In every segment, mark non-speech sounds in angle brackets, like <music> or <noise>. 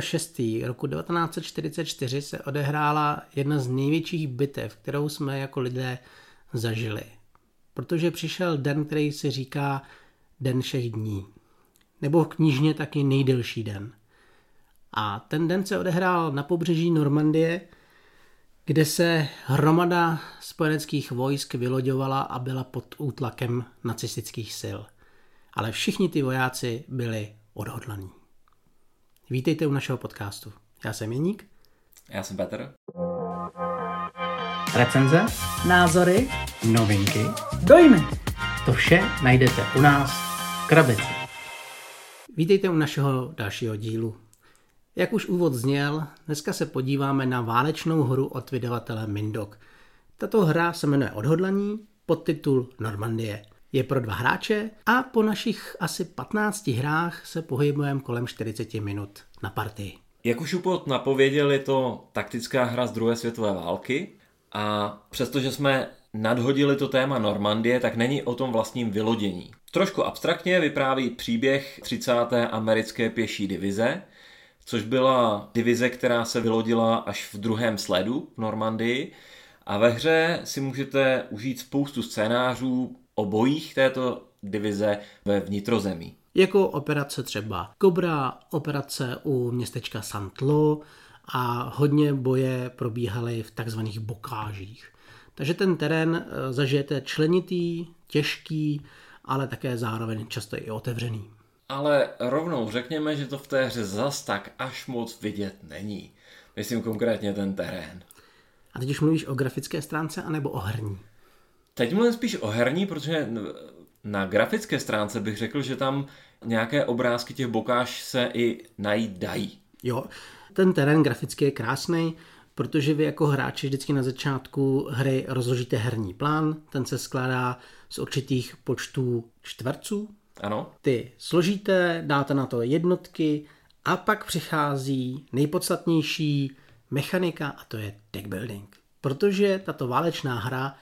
6. roku 1944 se odehrála jedna z největších bitev, kterou jsme jako lidé zažili. Protože přišel den, který se říká Den všech dní. Nebo v knižně taky nejdelší den. A ten den se odehrál na pobřeží Normandie, kde se hromada spojeneckých vojsk vyloďovala a byla pod útlakem nacistických sil. Ale všichni ty vojáci byli odhodlaní. Vítejte u našeho podcastu. Já jsem Jeník. Já jsem Petr. Recenze, názory, novinky, dojmy. To vše najdete u nás v krabici. Vítejte u našeho dalšího dílu. Jak už úvod zněl, dneska se podíváme na válečnou hru od vydavatele Mindok. Tato hra se jmenuje Odhodlaní, podtitul Normandie. Je pro dva hráče a po našich asi 15 hrách se pohybujeme kolem 40 minut na partii. Jak už úvod napověděl, je to taktická hra z druhé světové války a přestože jsme nadhodili to téma Normandie, tak není o tom vlastním vylodění. Trošku abstraktně vypráví příběh 30. americké pěší divize, což byla divize, která se vylodila až v druhém sledu v Normandii. A ve hře si můžete užít spoustu scénářů o bojích této divize ve vnitrozemí. Jako operace třeba Cobra, operace u městečka Santlo a hodně boje probíhaly v takzvaných bokážích. Takže ten terén eh, zažijete členitý, těžký, ale také zároveň často i otevřený. Ale rovnou řekněme, že to v té hře zas tak až moc vidět není. Myslím konkrétně ten terén. A teď už mluvíš o grafické stránce anebo o herní? Teď mluvím spíš o herní, protože na grafické stránce bych řekl, že tam nějaké obrázky těch bokáž se i najít dají. Jo, ten terén graficky je krásný, protože vy jako hráči vždycky na začátku hry rozložíte herní plán, ten se skládá z určitých počtů čtverců. Ano. Ty složíte, dáte na to jednotky a pak přichází nejpodstatnější mechanika a to je deck building. Protože tato válečná hra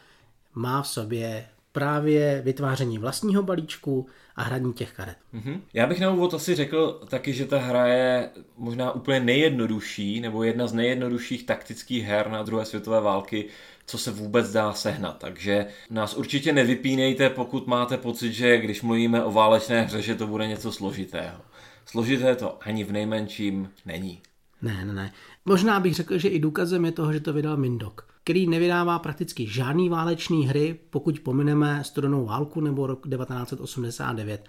má v sobě právě vytváření vlastního balíčku a hraní těch karet. Mm-hmm. Já bych na úvod asi řekl taky, že ta hra je možná úplně nejjednodušší, nebo jedna z nejjednodušších taktických her na druhé světové války, co se vůbec dá sehnat. Takže nás určitě nevypínejte, pokud máte pocit, že když mluvíme o válečné hře, že to bude něco složitého. Složité to ani v nejmenším není. Ne, ne, ne. Možná bych řekl, že i důkazem je toho, že to vydal Mindok který nevydává prakticky žádný válečný hry, pokud pomineme studenou válku nebo rok 1989.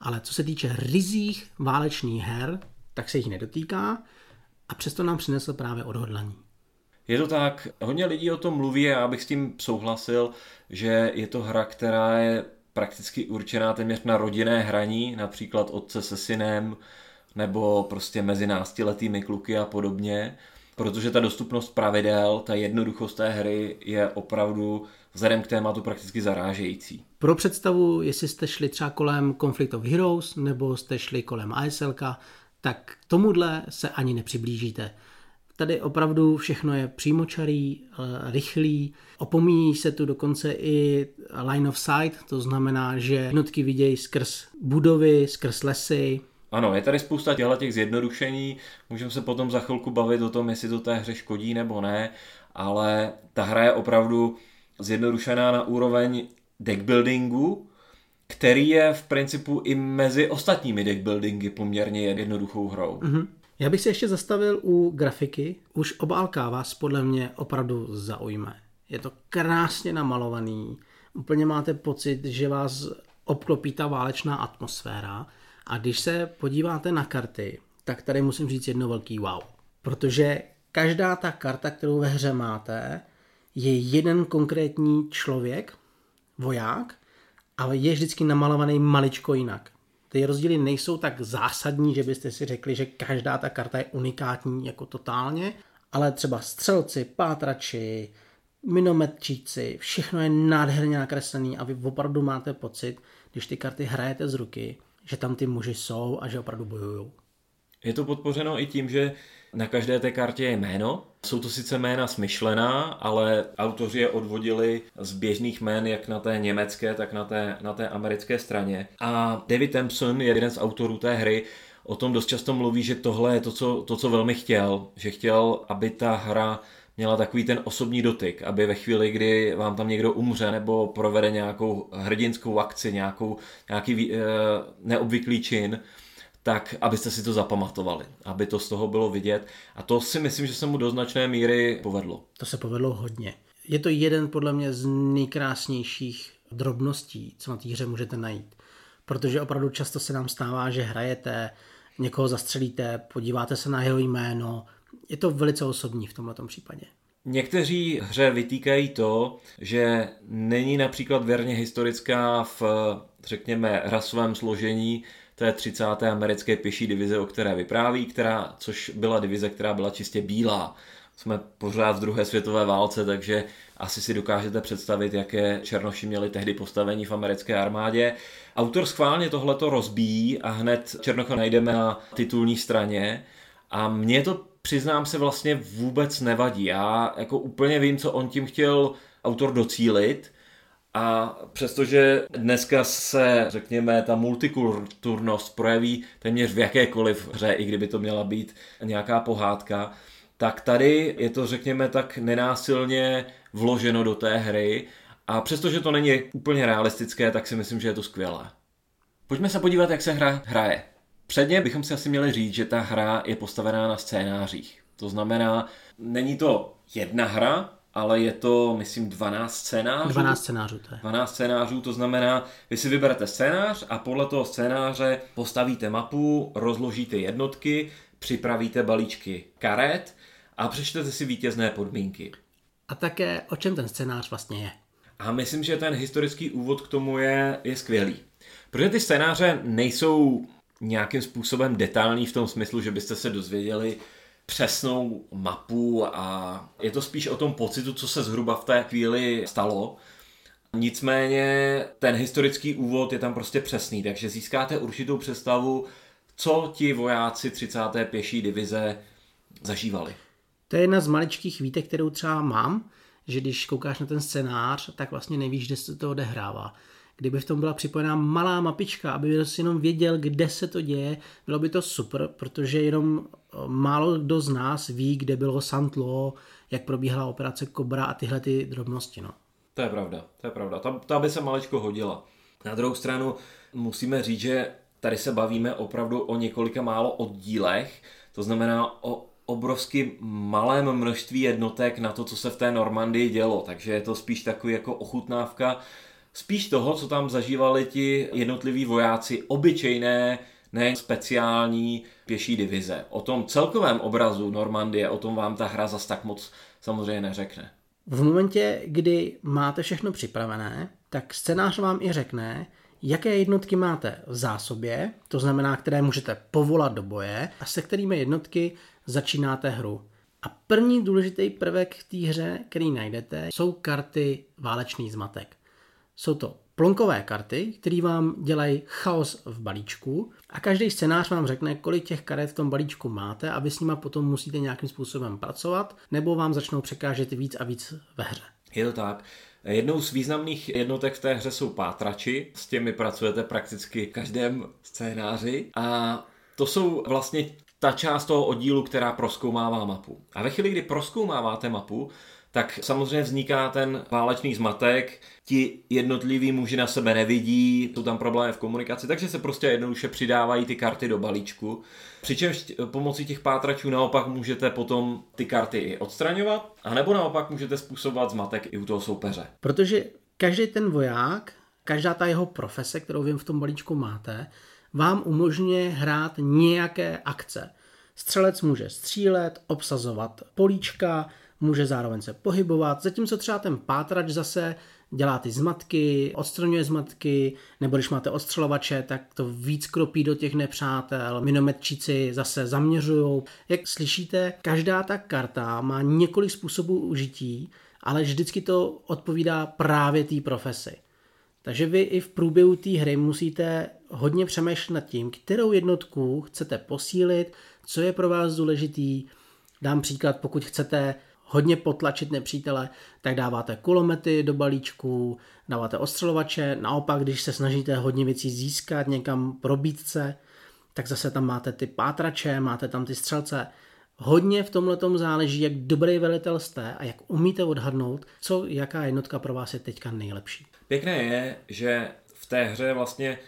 Ale co se týče rizích válečných her, tak se jich nedotýká a přesto nám přinesl právě odhodlaní. Je to tak, hodně lidí o tom mluví a já bych s tím souhlasil, že je to hra, která je prakticky určená téměř na rodinné hraní, například otce se synem, nebo prostě mezi náctiletými kluky a podobně protože ta dostupnost pravidel, ta jednoduchost té hry je opravdu vzhledem k tématu prakticky zarážející. Pro představu, jestli jste šli třeba kolem Conflict of Heroes nebo jste šli kolem ASLK, tak tomuhle se ani nepřiblížíte. Tady opravdu všechno je přímočarý, eh, rychlý, opomíjí se tu dokonce i line of sight, to znamená, že jednotky vidějí skrz budovy, skrz lesy, ano, je tady spousta těchto těch zjednodušení, můžeme se potom za chvilku bavit o tom, jestli to té hře škodí nebo ne, ale ta hra je opravdu zjednodušená na úroveň deckbuildingu, který je v principu i mezi ostatními deckbuildingy poměrně jednoduchou hrou. Mm-hmm. Já bych se ještě zastavil u grafiky. Už obálka vás podle mě opravdu zaujme. Je to krásně namalovaný. Úplně máte pocit, že vás obklopí ta válečná atmosféra. A když se podíváte na karty, tak tady musím říct jedno velký wow. Protože každá ta karta, kterou ve hře máte, je jeden konkrétní člověk, voják, a je vždycky namalovaný maličko jinak. Ty rozdíly nejsou tak zásadní, že byste si řekli, že každá ta karta je unikátní jako totálně, ale třeba střelci, pátrači, minometčíci, všechno je nádherně nakreslený a vy opravdu máte pocit, když ty karty hrajete z ruky, že tam ty muži jsou a že opravdu bojují. Je to podpořeno i tím, že na každé té kartě je jméno. Jsou to sice jména smyšlená, ale autoři je odvodili z běžných jmén jak na té německé, tak na té, na té americké straně. A David Thompson je jeden z autorů té hry, o tom dost často mluví, že tohle je to co, to, co velmi chtěl. Že chtěl, aby ta hra měla takový ten osobní dotyk, aby ve chvíli, kdy vám tam někdo umře nebo provede nějakou hrdinskou akci, nějakou, nějaký e, neobvyklý čin, tak abyste si to zapamatovali, aby to z toho bylo vidět. A to si myslím, že se mu do značné míry povedlo. To se povedlo hodně. Je to jeden podle mě z nejkrásnějších drobností, co na té hře můžete najít. Protože opravdu často se nám stává, že hrajete, někoho zastřelíte, podíváte se na jeho jméno. Je to velice osobní v tomto případě. Někteří hře vytýkají to, že není například věrně historická v, řekněme, rasovém složení té 30. americké pěší divize, o které vypráví, která, což byla divize, která byla čistě bílá. Jsme pořád v druhé světové válce, takže asi si dokážete představit, jaké černoši měli tehdy postavení v americké armádě. Autor schválně tohleto rozbíjí a hned Černocha najdeme na titulní straně. A mně to přiznám se vlastně vůbec nevadí. Já jako úplně vím, co on tím chtěl autor docílit, a přestože dneska se, řekněme, ta multikulturnost projeví téměř v jakékoliv hře, i kdyby to měla být nějaká pohádka, tak tady je to, řekněme, tak nenásilně vloženo do té hry a přestože to není úplně realistické, tak si myslím, že je to skvělé. Pojďme se podívat, jak se hra hraje. Předně bychom si asi měli říct, že ta hra je postavená na scénářích. To znamená, není to jedna hra, ale je to, myslím, 12 scénářů. 12 scénářů to je. 12 scénářů, to znamená, vy si vyberete scénář a podle toho scénáře postavíte mapu, rozložíte jednotky, připravíte balíčky karet a přečtete si vítězné podmínky. A také, o čem ten scénář vlastně je. A myslím, že ten historický úvod k tomu je, je skvělý. Protože ty scénáře nejsou nějakým způsobem detailní v tom smyslu, že byste se dozvěděli přesnou mapu a je to spíš o tom pocitu, co se zhruba v té chvíli stalo. Nicméně ten historický úvod je tam prostě přesný, takže získáte určitou představu, co ti vojáci 30. pěší divize zažívali. To je jedna z maličkých výtek, kterou třeba mám, že když koukáš na ten scénář, tak vlastně nevíš, kde se to odehrává. Kdyby v tom byla připojená malá mapička, aby si jenom věděl, kde se to děje, bylo by to super, protože jenom eh, málo kdo z nás ví, kde bylo Santlo, jak probíhala operace Cobra a tyhle ty drobnosti. No. To je pravda, to je pravda. Ta, ta by se maličko hodila. Na druhou stranu musíme říct, že tady se bavíme opravdu o několika málo oddílech, to znamená o obrovsky malém množství jednotek na to, co se v té Normandii dělo, takže je to spíš takový jako ochutnávka spíš toho, co tam zažívali ti jednotliví vojáci, obyčejné, ne speciální pěší divize. O tom celkovém obrazu Normandie, o tom vám ta hra zas tak moc samozřejmě neřekne. V momentě, kdy máte všechno připravené, tak scénář vám i řekne, jaké jednotky máte v zásobě, to znamená, které můžete povolat do boje a se kterými jednotky začínáte hru. A první důležitý prvek v té hře, který najdete, jsou karty Válečný zmatek. Jsou to plonkové karty, které vám dělají chaos v balíčku a každý scénář vám řekne, kolik těch karet v tom balíčku máte a vy s nima potom musíte nějakým způsobem pracovat, nebo vám začnou překážet víc a víc ve hře. Je to tak. Jednou z významných jednotek v té hře jsou pátrači, s těmi pracujete prakticky v každém scénáři a to jsou vlastně ta část toho oddílu, která proskoumává mapu. A ve chvíli, kdy proskoumáváte mapu, tak samozřejmě vzniká ten válečný zmatek, ti jednotliví muži na sebe nevidí, jsou tam problémy v komunikaci, takže se prostě jednoduše přidávají ty karty do balíčku. Přičemž pomocí těch pátračů naopak můžete potom ty karty i odstraňovat, anebo naopak můžete způsobovat zmatek i u toho soupeře. Protože každý ten voják, každá ta jeho profese, kterou vy v tom balíčku máte, vám umožňuje hrát nějaké akce. Střelec může střílet, obsazovat políčka, může zároveň se pohybovat, zatímco třeba ten pátrač zase dělá ty zmatky, odstraňuje zmatky, nebo když máte ostřelovače, tak to víc kropí do těch nepřátel, minometčíci zase zaměřují. Jak slyšíte, každá ta karta má několik způsobů užití, ale vždycky to odpovídá právě té profesi. Takže vy i v průběhu té hry musíte hodně přemýšlet nad tím, kterou jednotku chcete posílit, co je pro vás důležitý. Dám příklad, pokud chcete hodně potlačit nepřítele, tak dáváte kulomety do balíčku, dáváte ostřelovače, naopak, když se snažíte hodně věcí získat, někam probít se, tak zase tam máte ty pátrače, máte tam ty střelce. Hodně v tomhle záleží, jak dobrý velitel jste a jak umíte odhadnout, co, jaká jednotka pro vás je teďka nejlepší. Pěkné je, že v té hře je vlastně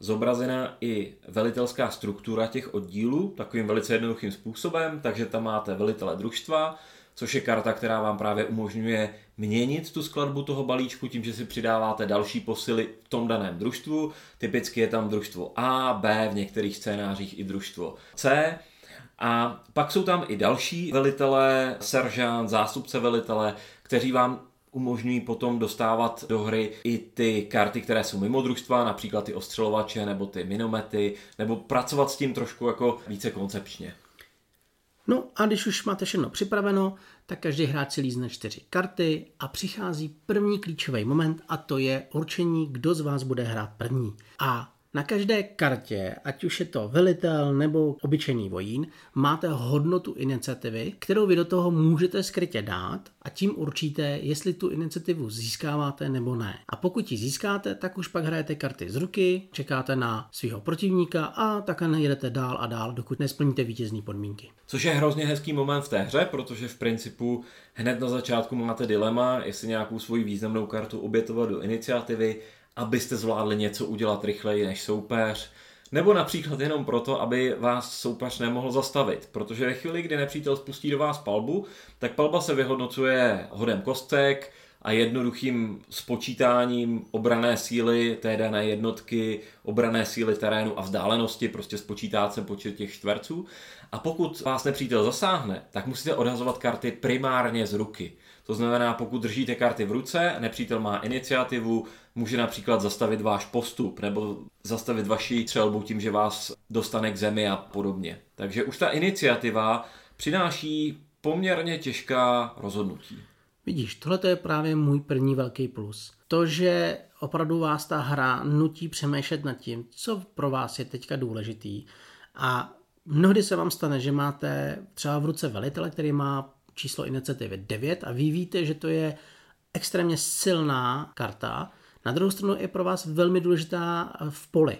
zobrazena i velitelská struktura těch oddílů takovým velice jednoduchým způsobem, takže tam máte velitele družstva, což je karta, která vám právě umožňuje měnit tu skladbu toho balíčku tím, že si přidáváte další posily v tom daném družstvu. Typicky je tam družstvo A, B, v některých scénářích i družstvo C. A pak jsou tam i další velitelé, seržant, zástupce velitele, kteří vám umožňují potom dostávat do hry i ty karty, které jsou mimo družstva, například ty ostřelovače nebo ty minomety, nebo pracovat s tím trošku jako více koncepčně. No a když už máte všechno připraveno, tak každý hráč si lízne čtyři karty a přichází první klíčový moment a to je určení, kdo z vás bude hrát první. A na každé kartě, ať už je to velitel nebo obyčejný vojín, máte hodnotu iniciativy, kterou vy do toho můžete skrytě dát a tím určíte, jestli tu iniciativu získáváte nebo ne. A pokud ji získáte, tak už pak hrajete karty z ruky, čekáte na svého protivníka a takhle jedete dál a dál, dokud nesplníte vítězní podmínky. Což je hrozně hezký moment v té hře, protože v principu hned na začátku máte dilema, jestli nějakou svoji významnou kartu obětovat do iniciativy, abyste zvládli něco udělat rychleji než soupeř, nebo například jenom proto, aby vás soupeř nemohl zastavit, protože ve chvíli, kdy nepřítel spustí do vás palbu, tak palba se vyhodnocuje hodem kostek a jednoduchým spočítáním obrané síly té dané jednotky, obrané síly terénu a vzdálenosti, prostě spočítá se počet těch čtverců. A pokud vás nepřítel zasáhne, tak musíte odhazovat karty primárně z ruky. To znamená, pokud držíte karty v ruce, nepřítel má iniciativu, může například zastavit váš postup nebo zastavit vaši střelbu tím, že vás dostane k zemi a podobně. Takže už ta iniciativa přináší poměrně těžká rozhodnutí. Vidíš, tohle je právě můj první velký plus. To, že opravdu vás ta hra nutí přemýšlet nad tím, co pro vás je teďka důležitý. A mnohdy se vám stane, že máte třeba v ruce velitele, který má číslo iniciativy 9 a vy víte, že to je extrémně silná karta. Na druhou stranu je pro vás velmi důležitá v poli.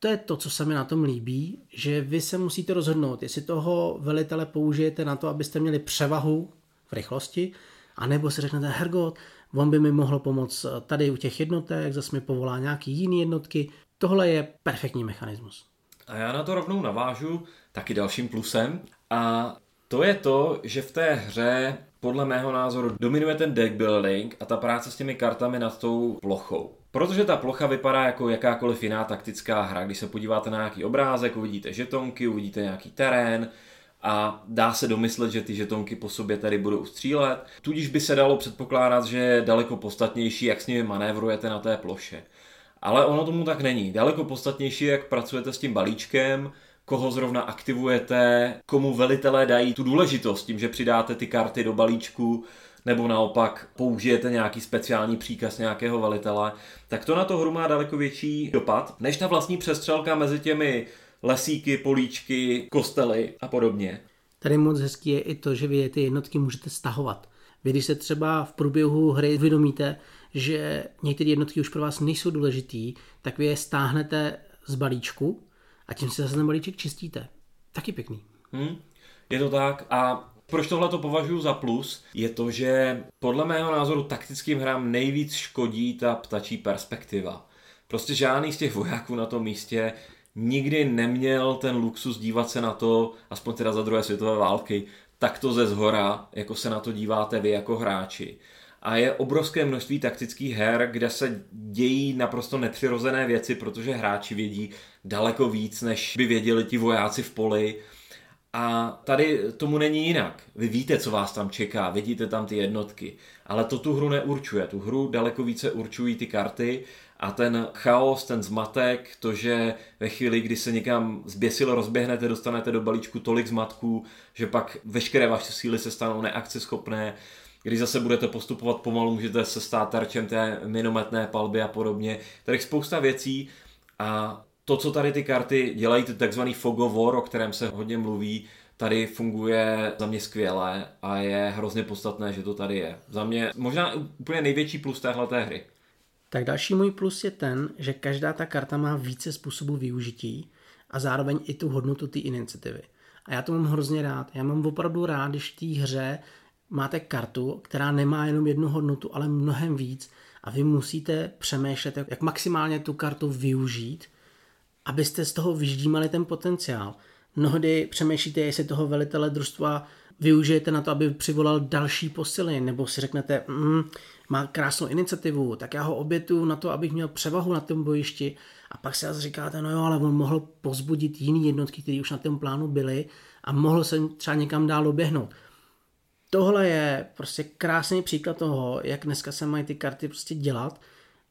To je to, co se mi na tom líbí, že vy se musíte rozhodnout, jestli toho velitele použijete na to, abyste měli převahu v rychlosti, anebo si řeknete, Hergot, on by mi mohl pomoct tady u těch jednotek, zase mi povolá nějaký jiný jednotky. Tohle je perfektní mechanismus. A já na to rovnou navážu taky dalším plusem a to je to, že v té hře podle mého názoru dominuje ten deck building a ta práce s těmi kartami nad tou plochou. Protože ta plocha vypadá jako jakákoliv jiná taktická hra. Když se podíváte na nějaký obrázek, uvidíte žetonky, uvidíte nějaký terén a dá se domyslet, že ty žetonky po sobě tady budou střílet. Tudíž by se dalo předpokládat, že je daleko podstatnější, jak s nimi manévrujete na té ploše. Ale ono tomu tak není. Daleko podstatnější, jak pracujete s tím balíčkem, koho zrovna aktivujete, komu velitelé dají tu důležitost tím, že přidáte ty karty do balíčku, nebo naopak použijete nějaký speciální příkaz nějakého velitele, tak to na to hru má daleko větší dopad, než ta vlastní přestřelka mezi těmi lesíky, políčky, kostely a podobně. Tady moc hezký je i to, že vy ty jednotky můžete stahovat. Vy když se třeba v průběhu hry vědomíte, že některé jednotky už pro vás nejsou důležitý, tak vy je stáhnete z balíčku a tím si zase ten balíček čistíte. Taky pěkný. Hmm, je to tak a proč tohle to považuji za plus, je to, že podle mého názoru taktickým hrám nejvíc škodí ta ptačí perspektiva. Prostě žádný z těch vojáků na tom místě nikdy neměl ten luxus dívat se na to, aspoň teda za druhé světové války, takto ze zhora, jako se na to díváte vy jako hráči a je obrovské množství taktických her, kde se dějí naprosto nepřirozené věci, protože hráči vědí daleko víc, než by věděli ti vojáci v poli. A tady tomu není jinak. Vy víte, co vás tam čeká, vidíte tam ty jednotky, ale to tu hru neurčuje. Tu hru daleko více určují ty karty a ten chaos, ten zmatek, to, že ve chvíli, kdy se někam zběsilo rozběhnete, dostanete do balíčku tolik zmatků, že pak veškeré vaše síly se stanou neakceschopné, když zase budete postupovat pomalu, můžete se stát terčem té minometné palby a podobně. Tady spousta věcí a to, co tady ty karty dělají, ty takzvaný fog of war, o kterém se hodně mluví, tady funguje za mě skvěle a je hrozně podstatné, že to tady je. Za mě možná úplně největší plus téhle hry. Tak další můj plus je ten, že každá ta karta má více způsobů využití a zároveň i tu hodnotu té iniciativy. A já to mám hrozně rád. Já mám opravdu rád, když v té hře máte kartu, která nemá jenom jednu hodnotu, ale mnohem víc a vy musíte přemýšlet, jak maximálně tu kartu využít, abyste z toho vyždímali ten potenciál. Mnohdy přemýšlíte, jestli toho velitele družstva využijete na to, aby přivolal další posily, nebo si řeknete, mm, má krásnou iniciativu, tak já ho obětu na to, abych měl převahu na tom bojišti a pak si zase říkáte, no jo, ale on mohl pozbudit jiný jednotky, které už na tom plánu byly a mohl se třeba někam dál oběhnout. Tohle je prostě krásný příklad toho, jak dneska se mají ty karty prostě dělat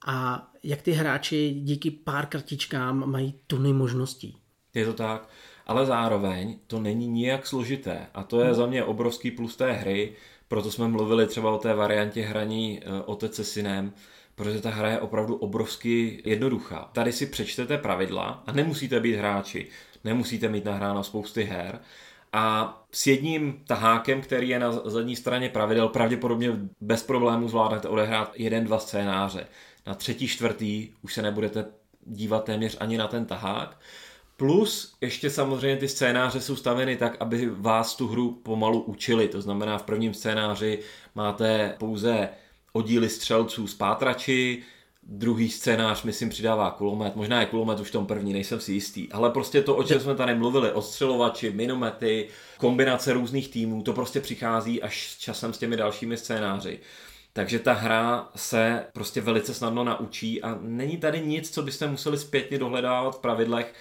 a jak ty hráči díky pár kartičkám mají tuny možností. Je to tak, ale zároveň to není nijak složité a to je za mě obrovský plus té hry, proto jsme mluvili třeba o té variantě hraní eh, otec se synem, protože ta hra je opravdu obrovsky jednoduchá. Tady si přečtete pravidla a nemusíte být hráči, nemusíte mít nahráno spousty her, a s jedním tahákem, který je na zadní straně pravidel, pravděpodobně bez problémů zvládnete odehrát jeden, dva scénáře. Na třetí, čtvrtý už se nebudete dívat téměř ani na ten tahák. Plus ještě samozřejmě ty scénáře jsou staveny tak, aby vás tu hru pomalu učili. To znamená, v prvním scénáři máte pouze oddíly střelců z pátrači, druhý scénář, myslím, přidává kulomet. Možná je kulomet už v tom první, nejsem si jistý. Ale prostě to, o čem jsme tady mluvili, odstřelovači, minomety, kombinace různých týmů, to prostě přichází až s časem s těmi dalšími scénáři. Takže ta hra se prostě velice snadno naučí a není tady nic, co byste museli zpětně dohledávat v pravidlech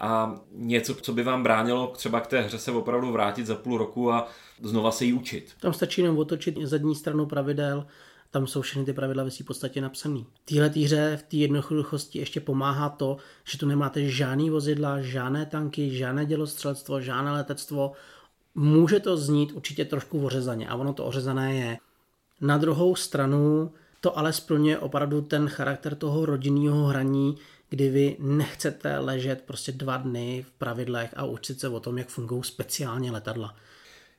a něco, co by vám bránilo třeba k té hře se opravdu vrátit za půl roku a znova se ji učit. Tam stačí jenom otočit zadní stranu pravidel, tam jsou všechny ty pravidla ve v podstatě napsané. V téhle hře, v té jednoduchosti ještě pomáhá to, že tu nemáte žádný vozidla, žádné tanky, žádné dělostřelectvo, žádné letectvo. Může to znít určitě trošku ořezaně a ono to ořezané je. Na druhou stranu to ale splňuje opravdu ten charakter toho rodinného hraní, kdy vy nechcete ležet prostě dva dny v pravidlech a učit se o tom, jak fungují speciálně letadla.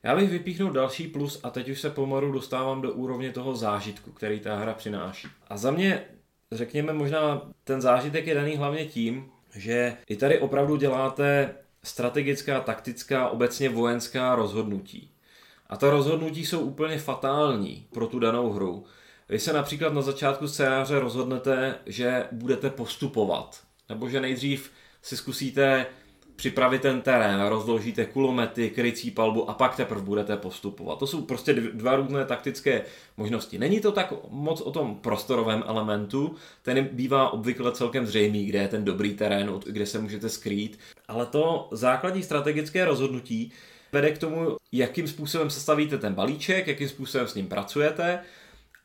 Já bych vypíchnul další plus a teď už se pomalu dostávám do úrovně toho zážitku, který ta hra přináší. A za mě, řekněme, možná ten zážitek je daný hlavně tím, že i tady opravdu děláte strategická, taktická, obecně vojenská rozhodnutí. A ta rozhodnutí jsou úplně fatální pro tu danou hru. Vy se například na začátku scénáře rozhodnete, že budete postupovat, nebo že nejdřív si zkusíte připravit ten terén, rozložíte kulomety, krycí palbu a pak teprve budete postupovat. To jsou prostě dva různé taktické možnosti. Není to tak moc o tom prostorovém elementu, ten bývá obvykle celkem zřejmý, kde je ten dobrý terén, kde se můžete skrýt, ale to základní strategické rozhodnutí vede k tomu, jakým způsobem sestavíte ten balíček, jakým způsobem s ním pracujete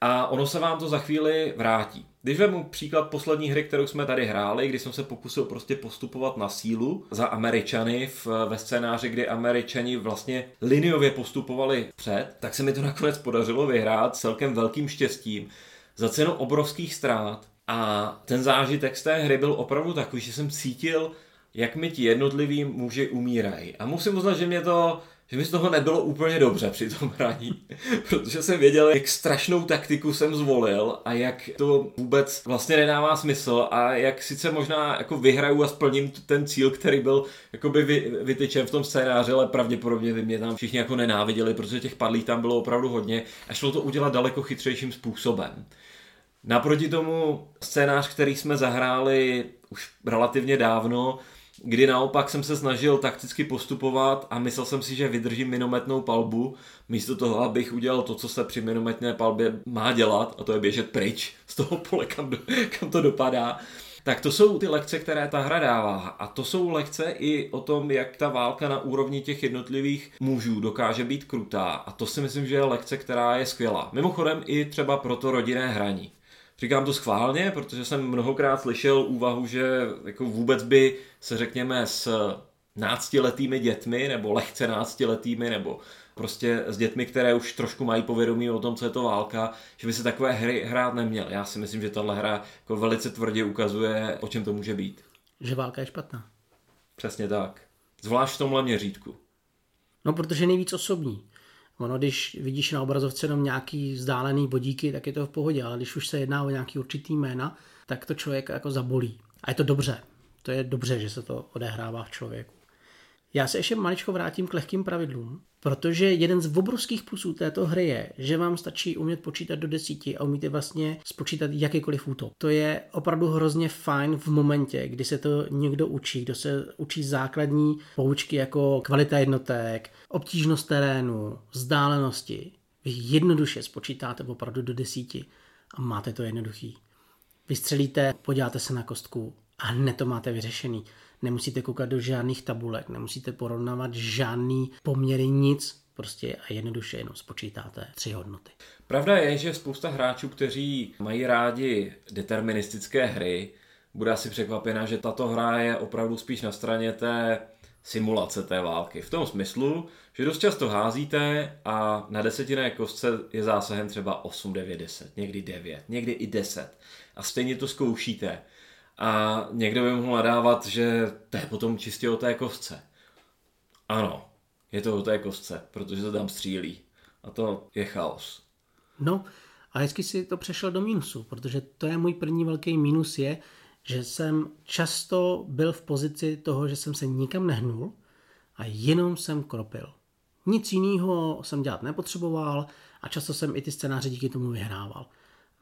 a ono se vám to za chvíli vrátí. Když vezmu příklad poslední hry, kterou jsme tady hráli, kdy jsem se pokusil prostě postupovat na sílu za Američany v, ve scénáři, kdy Američani vlastně liniově postupovali před, tak se mi to nakonec podařilo vyhrát celkem velkým štěstím za cenu obrovských ztrát. A ten zážitek z té hry byl opravdu takový, že jsem cítil, jak mi ti jednotliví muži umírají. A musím uznat, že mě to že mi z toho nebylo úplně dobře při tom hraní, <laughs> protože jsem věděl, jak strašnou taktiku jsem zvolil a jak to vůbec vlastně nedává smysl a jak sice možná jako vyhraju a splním ten cíl, který byl jakoby vy, vytyčen v tom scénáři, ale pravděpodobně by mě tam všichni jako nenáviděli, protože těch padlých tam bylo opravdu hodně a šlo to udělat daleko chytřejším způsobem. Naproti tomu scénář, který jsme zahráli už relativně dávno, kdy naopak jsem se snažil takticky postupovat a myslel jsem si, že vydržím minometnou palbu, místo toho, abych udělal to, co se při minometné palbě má dělat, a to je běžet pryč z toho pole, kam, do, kam to dopadá. Tak to jsou ty lekce, které ta hra dává. A to jsou lekce i o tom, jak ta válka na úrovni těch jednotlivých mužů dokáže být krutá. A to si myslím, že je lekce, která je skvělá. Mimochodem i třeba pro to rodinné hraní. Říkám to schválně, protože jsem mnohokrát slyšel úvahu, že jako vůbec by se řekněme s náctiletými dětmi, nebo lehce náctiletými, nebo prostě s dětmi, které už trošku mají povědomí o tom, co je to válka, že by se takové hry hrát neměl. Já si myslím, že tahle hra jako velice tvrdě ukazuje, o čem to může být. Že válka je špatná. Přesně tak. Zvlášť v tomhle měřítku. No, protože je nejvíc osobní. Ono, když vidíš na obrazovce jenom nějaký vzdálený bodíky, tak je to v pohodě, ale když už se jedná o nějaký určitý jména, tak to člověk jako zabolí. A je to dobře, To je dobře, že se to odehrává v člověku. Já se ještě maličko vrátím k lehkým pravidlům, protože jeden z obrovských plusů této hry je, že vám stačí umět počítat do desíti a umíte vlastně spočítat jakýkoliv útok. To je opravdu hrozně fajn v momentě, kdy se to někdo učí, kdo se učí základní poučky jako kvalita jednotek, obtížnost terénu, vzdálenosti. Vy jednoduše spočítáte opravdu do desíti a máte to jednoduchý. Vystřelíte, podíváte se na kostku a hned to máte vyřešený. Nemusíte koukat do žádných tabulek, nemusíte porovnávat žádný poměry, nic. Prostě a jednoduše jenom spočítáte tři hodnoty. Pravda je, že spousta hráčů, kteří mají rádi deterministické hry, bude asi překvapena, že tato hra je opravdu spíš na straně té simulace té války. V tom smyslu, že dost často házíte a na desetiné kostce je zásahem třeba 8, 9, 10, někdy 9, někdy i 10. A stejně to zkoušíte. A někdo by mohl nadávat, že to je potom čistě o té kostce. Ano, je to o té kostce, protože to tam střílí. A to je chaos. No, a hezky si to přešel do mínusu, protože to je můj první velký mínus je, že jsem často byl v pozici toho, že jsem se nikam nehnul a jenom jsem kropil. Nic jiného jsem dělat nepotřeboval a často jsem i ty scénáře díky tomu vyhrával.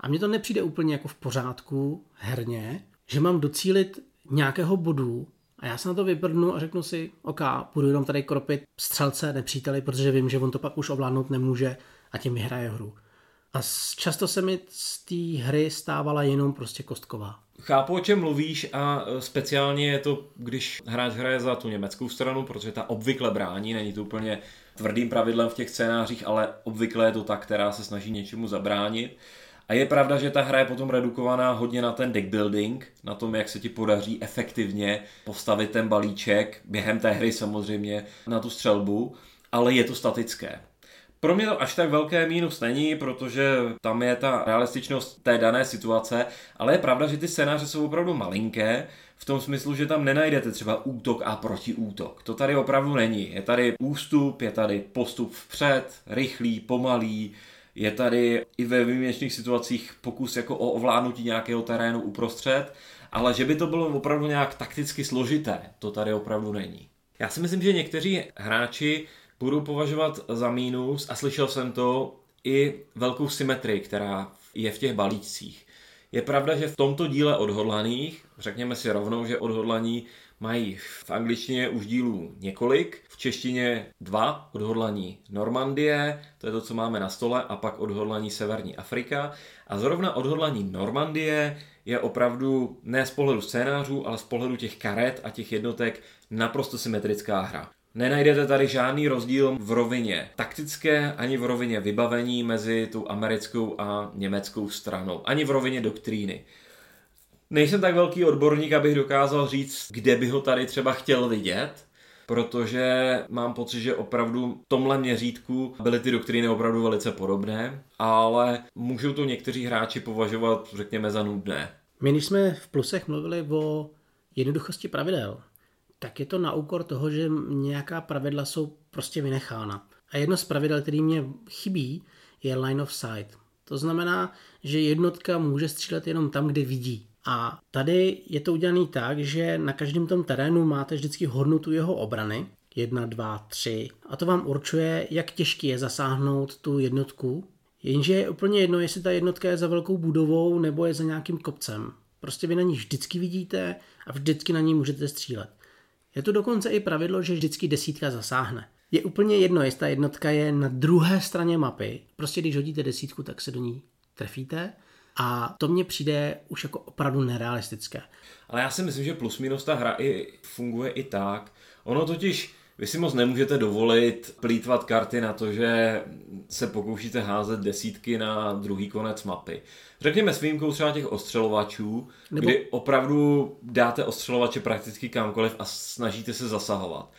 A mně to nepřijde úplně jako v pořádku herně, že mám docílit nějakého bodu a já se na to vyprdnu a řeknu si, OK, budu jenom tady kropit střelce nepříteli, protože vím, že on to pak už ovládnout nemůže a tím vyhraje hru. A často se mi z té hry stávala jenom prostě kostková. Chápu, o čem mluvíš a e, speciálně je to, když hráč hraje za tu německou stranu, protože ta obvykle brání, není to úplně tvrdým pravidlem v těch scénářích, ale obvykle je to ta, která se snaží něčemu zabránit. A je pravda, že ta hra je potom redukovaná hodně na ten deck building, na tom, jak se ti podaří efektivně postavit ten balíček, během té hry samozřejmě, na tu střelbu, ale je to statické. Pro mě to až tak velké mínus není, protože tam je ta realističnost té dané situace, ale je pravda, že ty scénáře jsou opravdu malinké, v tom smyslu, že tam nenajdete třeba útok a protiútok. To tady opravdu není. Je tady ústup, je tady postup vpřed, rychlý, pomalý, je tady i ve výjimečných situacích pokus jako o ovládnutí nějakého terénu uprostřed, ale že by to bylo opravdu nějak takticky složité, to tady opravdu není. Já si myslím, že někteří hráči budou považovat za mínus, a slyšel jsem to, i velkou symetrii, která je v těch balíčcích. Je pravda, že v tomto díle odhodlaných, řekněme si rovnou, že odhodlaní mají v angličtině už dílů několik, v češtině dva, odhodlaní Normandie, to je to, co máme na stole, a pak odhodlaní Severní Afrika. A zrovna odhodlaní Normandie je opravdu ne z pohledu scénářů, ale z pohledu těch karet a těch jednotek naprosto symetrická hra. Nenajdete tady žádný rozdíl v rovině taktické, ani v rovině vybavení mezi tou americkou a německou stranou, ani v rovině doktríny. Nejsem tak velký odborník, abych dokázal říct, kde by ho tady třeba chtěl vidět, protože mám pocit, že opravdu v tomhle měřítku byly ty doktríny opravdu velice podobné, ale můžou to někteří hráči považovat, řekněme, za nudné. My, když jsme v plusech mluvili o jednoduchosti pravidel, tak je to na úkor toho, že nějaká pravidla jsou prostě vynechána. A jedno z pravidel, který mě chybí, je line of sight. To znamená, že jednotka může střílet jenom tam, kde vidí. A tady je to udělané tak, že na každém tom terénu máte vždycky hodnotu jeho obrany, 1, 2, 3, a to vám určuje, jak těžký je zasáhnout tu jednotku. Jenže je úplně jedno, jestli ta jednotka je za velkou budovou nebo je za nějakým kopcem. Prostě vy na ní vždycky vidíte a vždycky na ní můžete střílet. Je to dokonce i pravidlo, že vždycky desítka zasáhne. Je úplně jedno, jestli ta jednotka je na druhé straně mapy. Prostě když hodíte desítku, tak se do ní trefíte. A to mně přijde už jako opravdu nerealistické. Ale já si myslím, že plus minus ta hra i funguje i tak. Ono totiž vy si moc nemůžete dovolit plítvat karty na to, že se pokoušíte házet desítky na druhý konec mapy. Řekněme s výjimkou třeba těch ostřelovačů, Nebo... kdy opravdu dáte ostřelovače prakticky kamkoliv a snažíte se zasahovat.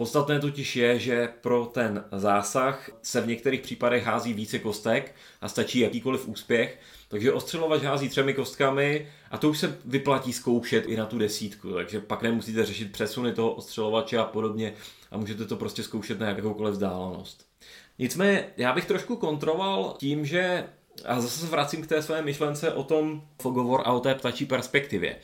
Podstatné totiž je, že pro ten zásah se v některých případech hází více kostek a stačí jakýkoliv úspěch, takže ostřelovač hází třemi kostkami a to už se vyplatí zkoušet i na tu desítku, takže pak nemusíte řešit přesuny toho ostřelovače a podobně a můžete to prostě zkoušet na jakoukoliv vzdálenost. Nicméně já bych trošku kontroloval tím, že a zase se vracím k té své myšlence o tom fogovor a o té ptačí perspektivě.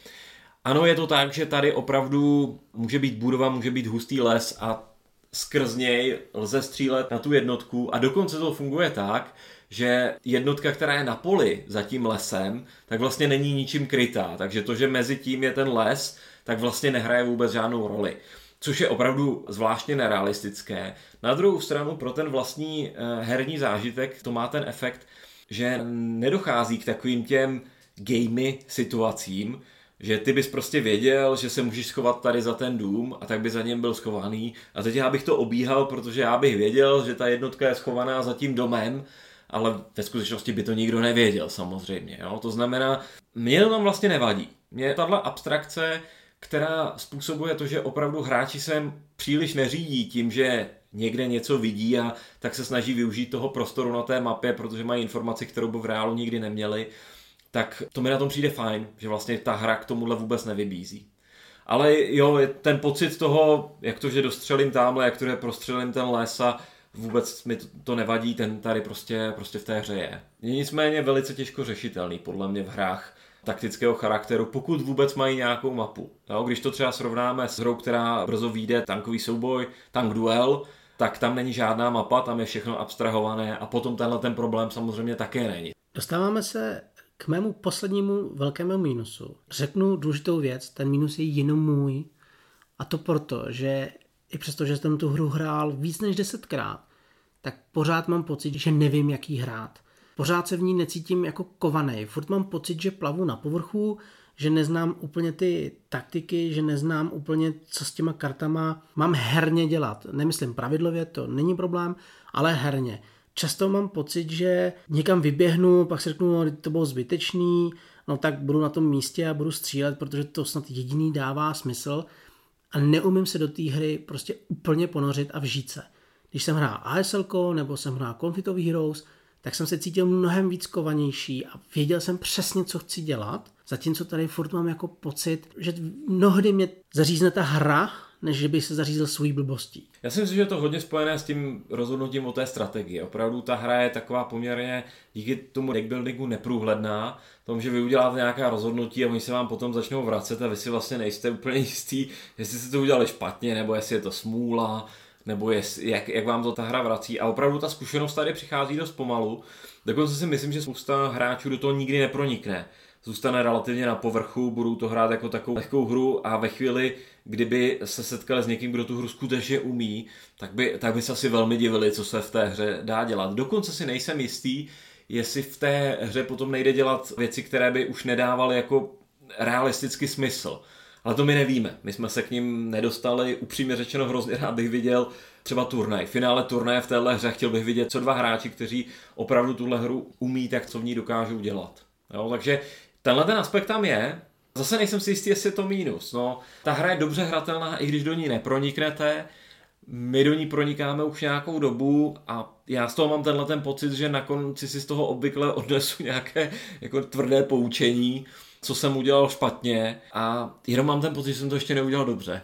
Ano, je to tak, že tady opravdu může být budova, může být hustý les a skrz něj lze střílet na tu jednotku a dokonce to funguje tak, že jednotka, která je na poli za tím lesem, tak vlastně není ničím krytá. Takže to, že mezi tím je ten les, tak vlastně nehraje vůbec žádnou roli. Což je opravdu zvláštně nerealistické. Na druhou stranu pro ten vlastní eh, herní zážitek to má ten efekt, že nedochází k takovým těm gamey situacím, že ty bys prostě věděl, že se můžeš schovat tady za ten dům a tak by za něm byl schovaný a teď já bych to obíhal, protože já bych věděl, že ta jednotka je schovaná za tím domem, ale ve skutečnosti by to nikdo nevěděl samozřejmě. Jo? To znamená, mě to tam vlastně nevadí. Mě tahle abstrakce, která způsobuje to, že opravdu hráči sem příliš neřídí tím, že někde něco vidí a tak se snaží využít toho prostoru na té mapě, protože mají informaci, kterou by v reálu nikdy neměli, tak to mi na tom přijde fajn, že vlastně ta hra k tomuhle vůbec nevybízí. Ale jo, ten pocit toho, jak to, že dostřelím tamhle, jak to, že prostřelím ten les a vůbec mi to, to nevadí, ten tady prostě, prostě v té hře je. Je nicméně velice těžko řešitelný podle mě v hrách taktického charakteru, pokud vůbec mají nějakou mapu. Jo, když to třeba srovnáme s hrou, která brzo vyjde, tankový souboj, tank duel, tak tam není žádná mapa, tam je všechno abstrahované a potom tenhle ten problém samozřejmě také není. Dostáváme se k mému poslednímu velkému mínusu. Řeknu důležitou věc, ten mínus je jenom můj a to proto, že i přesto, že jsem tu hru hrál víc než desetkrát, tak pořád mám pocit, že nevím, jaký hrát. Pořád se v ní necítím jako kovaný. Furt mám pocit, že plavu na povrchu, že neznám úplně ty taktiky, že neznám úplně, co s těma kartama mám herně dělat. Nemyslím pravidlově, to není problém, ale herně. Často mám pocit, že někam vyběhnu, pak si řeknu, no, to bylo zbytečný, no tak budu na tom místě a budu střílet, protože to snad jediný dává smysl a neumím se do té hry prostě úplně ponořit a vžít se. Když jsem hrál ASL nebo jsem hrál Conflict of Heroes, tak jsem se cítil mnohem víc kovanější a věděl jsem přesně, co chci dělat, zatímco tady furt mám jako pocit, že mnohdy mě zařízne ta hra, než že by se zařízl svůj blbostí. Já si myslím, že je to hodně spojené s tím rozhodnutím o té strategii. Opravdu ta hra je taková poměrně díky tomu deckbuildingu neprůhledná, tom, že vy uděláte nějaká rozhodnutí a oni se vám potom začnou vracet a vy si vlastně nejste <laughs> úplně jistý, jestli jste to udělali špatně, nebo jestli je to smůla, nebo jest, jak, jak vám to ta hra vrací. A opravdu ta zkušenost tady přichází dost pomalu. Dokonce si myslím, že spousta hráčů do toho nikdy nepronikne. Zůstane relativně na povrchu, budou to hrát jako takovou lehkou hru a ve chvíli, kdyby se setkali s někým, kdo tu hru skutečně umí, tak by, tak by se asi velmi divili, co se v té hře dá dělat. Dokonce si nejsem jistý, jestli v té hře potom nejde dělat věci, které by už nedávaly jako realistický smysl. Ale to my nevíme. My jsme se k ním nedostali. Upřímně řečeno hrozně rád bych viděl třeba turnaj. Finále turnaje v téhle hře chtěl bych vidět co dva hráči, kteří opravdu tuhle hru umí, tak co v ní dokážou dělat. Jo, takže tenhle ten aspekt tam je. Zase nejsem si jistý, jestli je to mínus. No, ta hra je dobře hratelná, i když do ní neproniknete. My do ní pronikáme už nějakou dobu a já z toho mám tenhle ten pocit, že na konci si z toho obvykle odnesu nějaké jako tvrdé poučení co jsem udělal špatně a jenom mám ten pocit, že jsem to ještě neudělal dobře.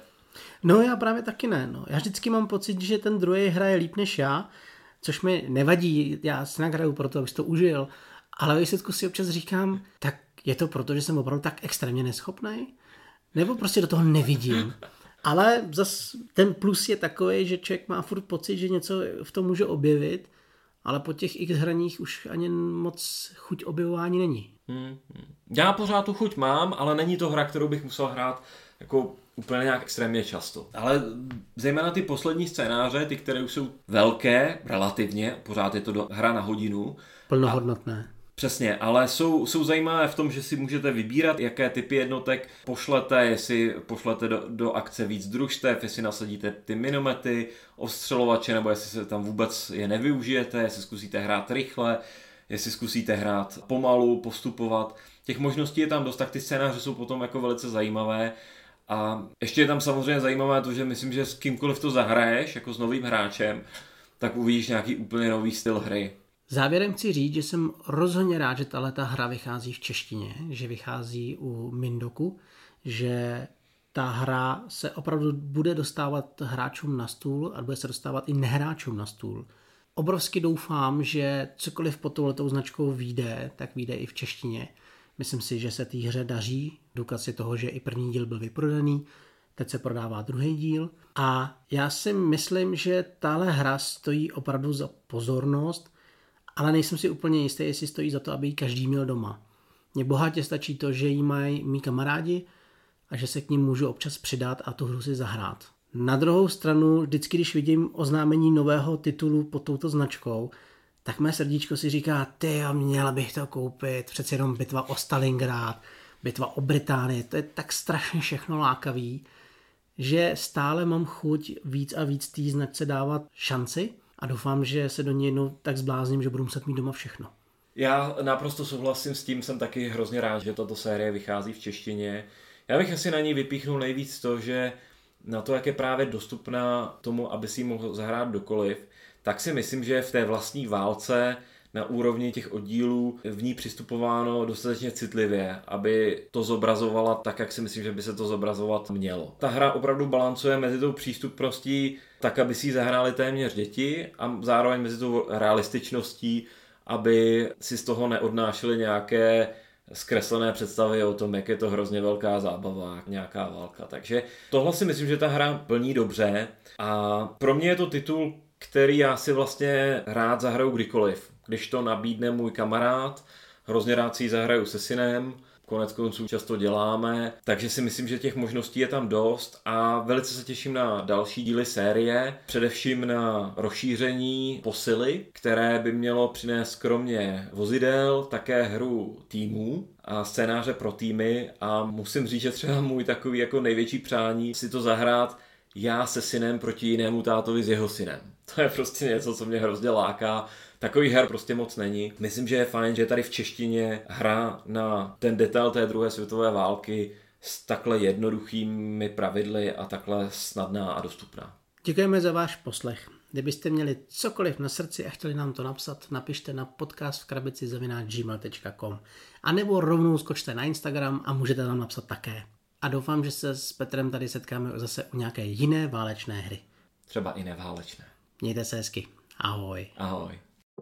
No já právě taky ne. No. Já vždycky mám pocit, že ten druhý hraje líp než já, což mi nevadí, já si nahraju proto, abych to užil, ale výsledku si občas říkám, tak je to proto, že jsem opravdu tak extrémně neschopný? Nebo prostě do toho nevidím? Ale zas ten plus je takový, že člověk má furt pocit, že něco v tom může objevit, ale po těch x hraních už ani moc chuť objevování není. Hmm, hmm. Já pořád tu chuť mám, ale není to hra, kterou bych musel hrát jako úplně nějak extrémně často. Ale zejména ty poslední scénáře, ty, které už jsou velké, relativně, pořád je to do, hra na hodinu. Plnohodnotné. Přesně, ale jsou, jsou zajímavé v tom, že si můžete vybírat, jaké typy jednotek pošlete, jestli pošlete do, do akce víc družstev, jestli nasadíte ty minomety, ostřelovače, nebo jestli se tam vůbec je nevyužijete, jestli zkusíte hrát rychle, jestli zkusíte hrát pomalu, postupovat. Těch možností je tam dost, tak ty scénáře jsou potom jako velice zajímavé. A ještě je tam samozřejmě zajímavé to, že myslím, že s kýmkoliv to zahraješ, jako s novým hráčem, tak uvidíš nějaký úplně nový styl hry. Závěrem chci říct, že jsem rozhodně rád, že tahle ta hra vychází v češtině, že vychází u Mindoku, že ta hra se opravdu bude dostávat hráčům na stůl a bude se dostávat i nehráčům na stůl. Obrovsky doufám, že cokoliv pod touhletou značkou vyjde, tak vyjde i v češtině, Myslím si, že se té hře daří. Důkaz je toho, že i první díl byl vyprodaný, teď se prodává druhý díl. A já si myslím, že tahle hra stojí opravdu za pozornost, ale nejsem si úplně jistý, jestli stojí za to, aby ji každý měl doma. Mně bohatě stačí to, že ji mají mý kamarádi a že se k ním můžu občas přidat a tu hru si zahrát. Na druhou stranu, vždycky, když vidím oznámení nového titulu pod touto značkou, tak mé srdíčko si říká, ty jo, měla bych to koupit, přeci jenom bitva o Stalingrad, bitva o Británii, to je tak strašně všechno lákavý, že stále mám chuť víc a víc té značce dávat šanci a doufám, že se do něj jednou tak zblázním, že budu muset mít doma všechno. Já naprosto souhlasím s tím, jsem taky hrozně rád, že tato série vychází v češtině. Já bych asi na ní vypíchnul nejvíc to, že na to, jak je právě dostupná tomu, aby si ji mohl zahrát dokoliv, tak si myslím, že v té vlastní válce na úrovni těch oddílů v ní přistupováno dostatečně citlivě, aby to zobrazovala tak, jak si myslím, že by se to zobrazovat mělo. Ta hra opravdu balancuje mezi tou přístupností tak, aby si ji zahráli téměř děti a zároveň mezi tou realističností, aby si z toho neodnášeli nějaké zkreslené představy o tom, jak je to hrozně velká zábava, nějaká válka. Takže tohle si myslím, že ta hra plní dobře a pro mě je to titul, který já si vlastně rád zahraju kdykoliv. Když to nabídne můj kamarád, hrozně rád si ji zahraju se synem, konec konců často děláme, takže si myslím, že těch možností je tam dost a velice se těším na další díly série, především na rozšíření posily, které by mělo přinést kromě vozidel také hru týmů a scénáře pro týmy a musím říct, že třeba můj takový jako největší přání si to zahrát já se synem proti jinému tátovi s jeho synem. To je prostě něco, co mě hrozně láká. Takový her prostě moc není. Myslím, že je fajn, že je tady v češtině hra na ten detail té druhé světové války s takhle jednoduchými pravidly a takhle snadná a dostupná. Děkujeme za váš poslech. Kdybyste měli cokoliv na srdci a chtěli nám to napsat, napište na podcast v krabici gmail.com a nebo rovnou skočte na Instagram a můžete tam napsat také. A doufám, že se s Petrem tady setkáme zase u nějaké jiné válečné hry. Třeba i neválečné. Mějte se hezky. Ahoj. Ahoj.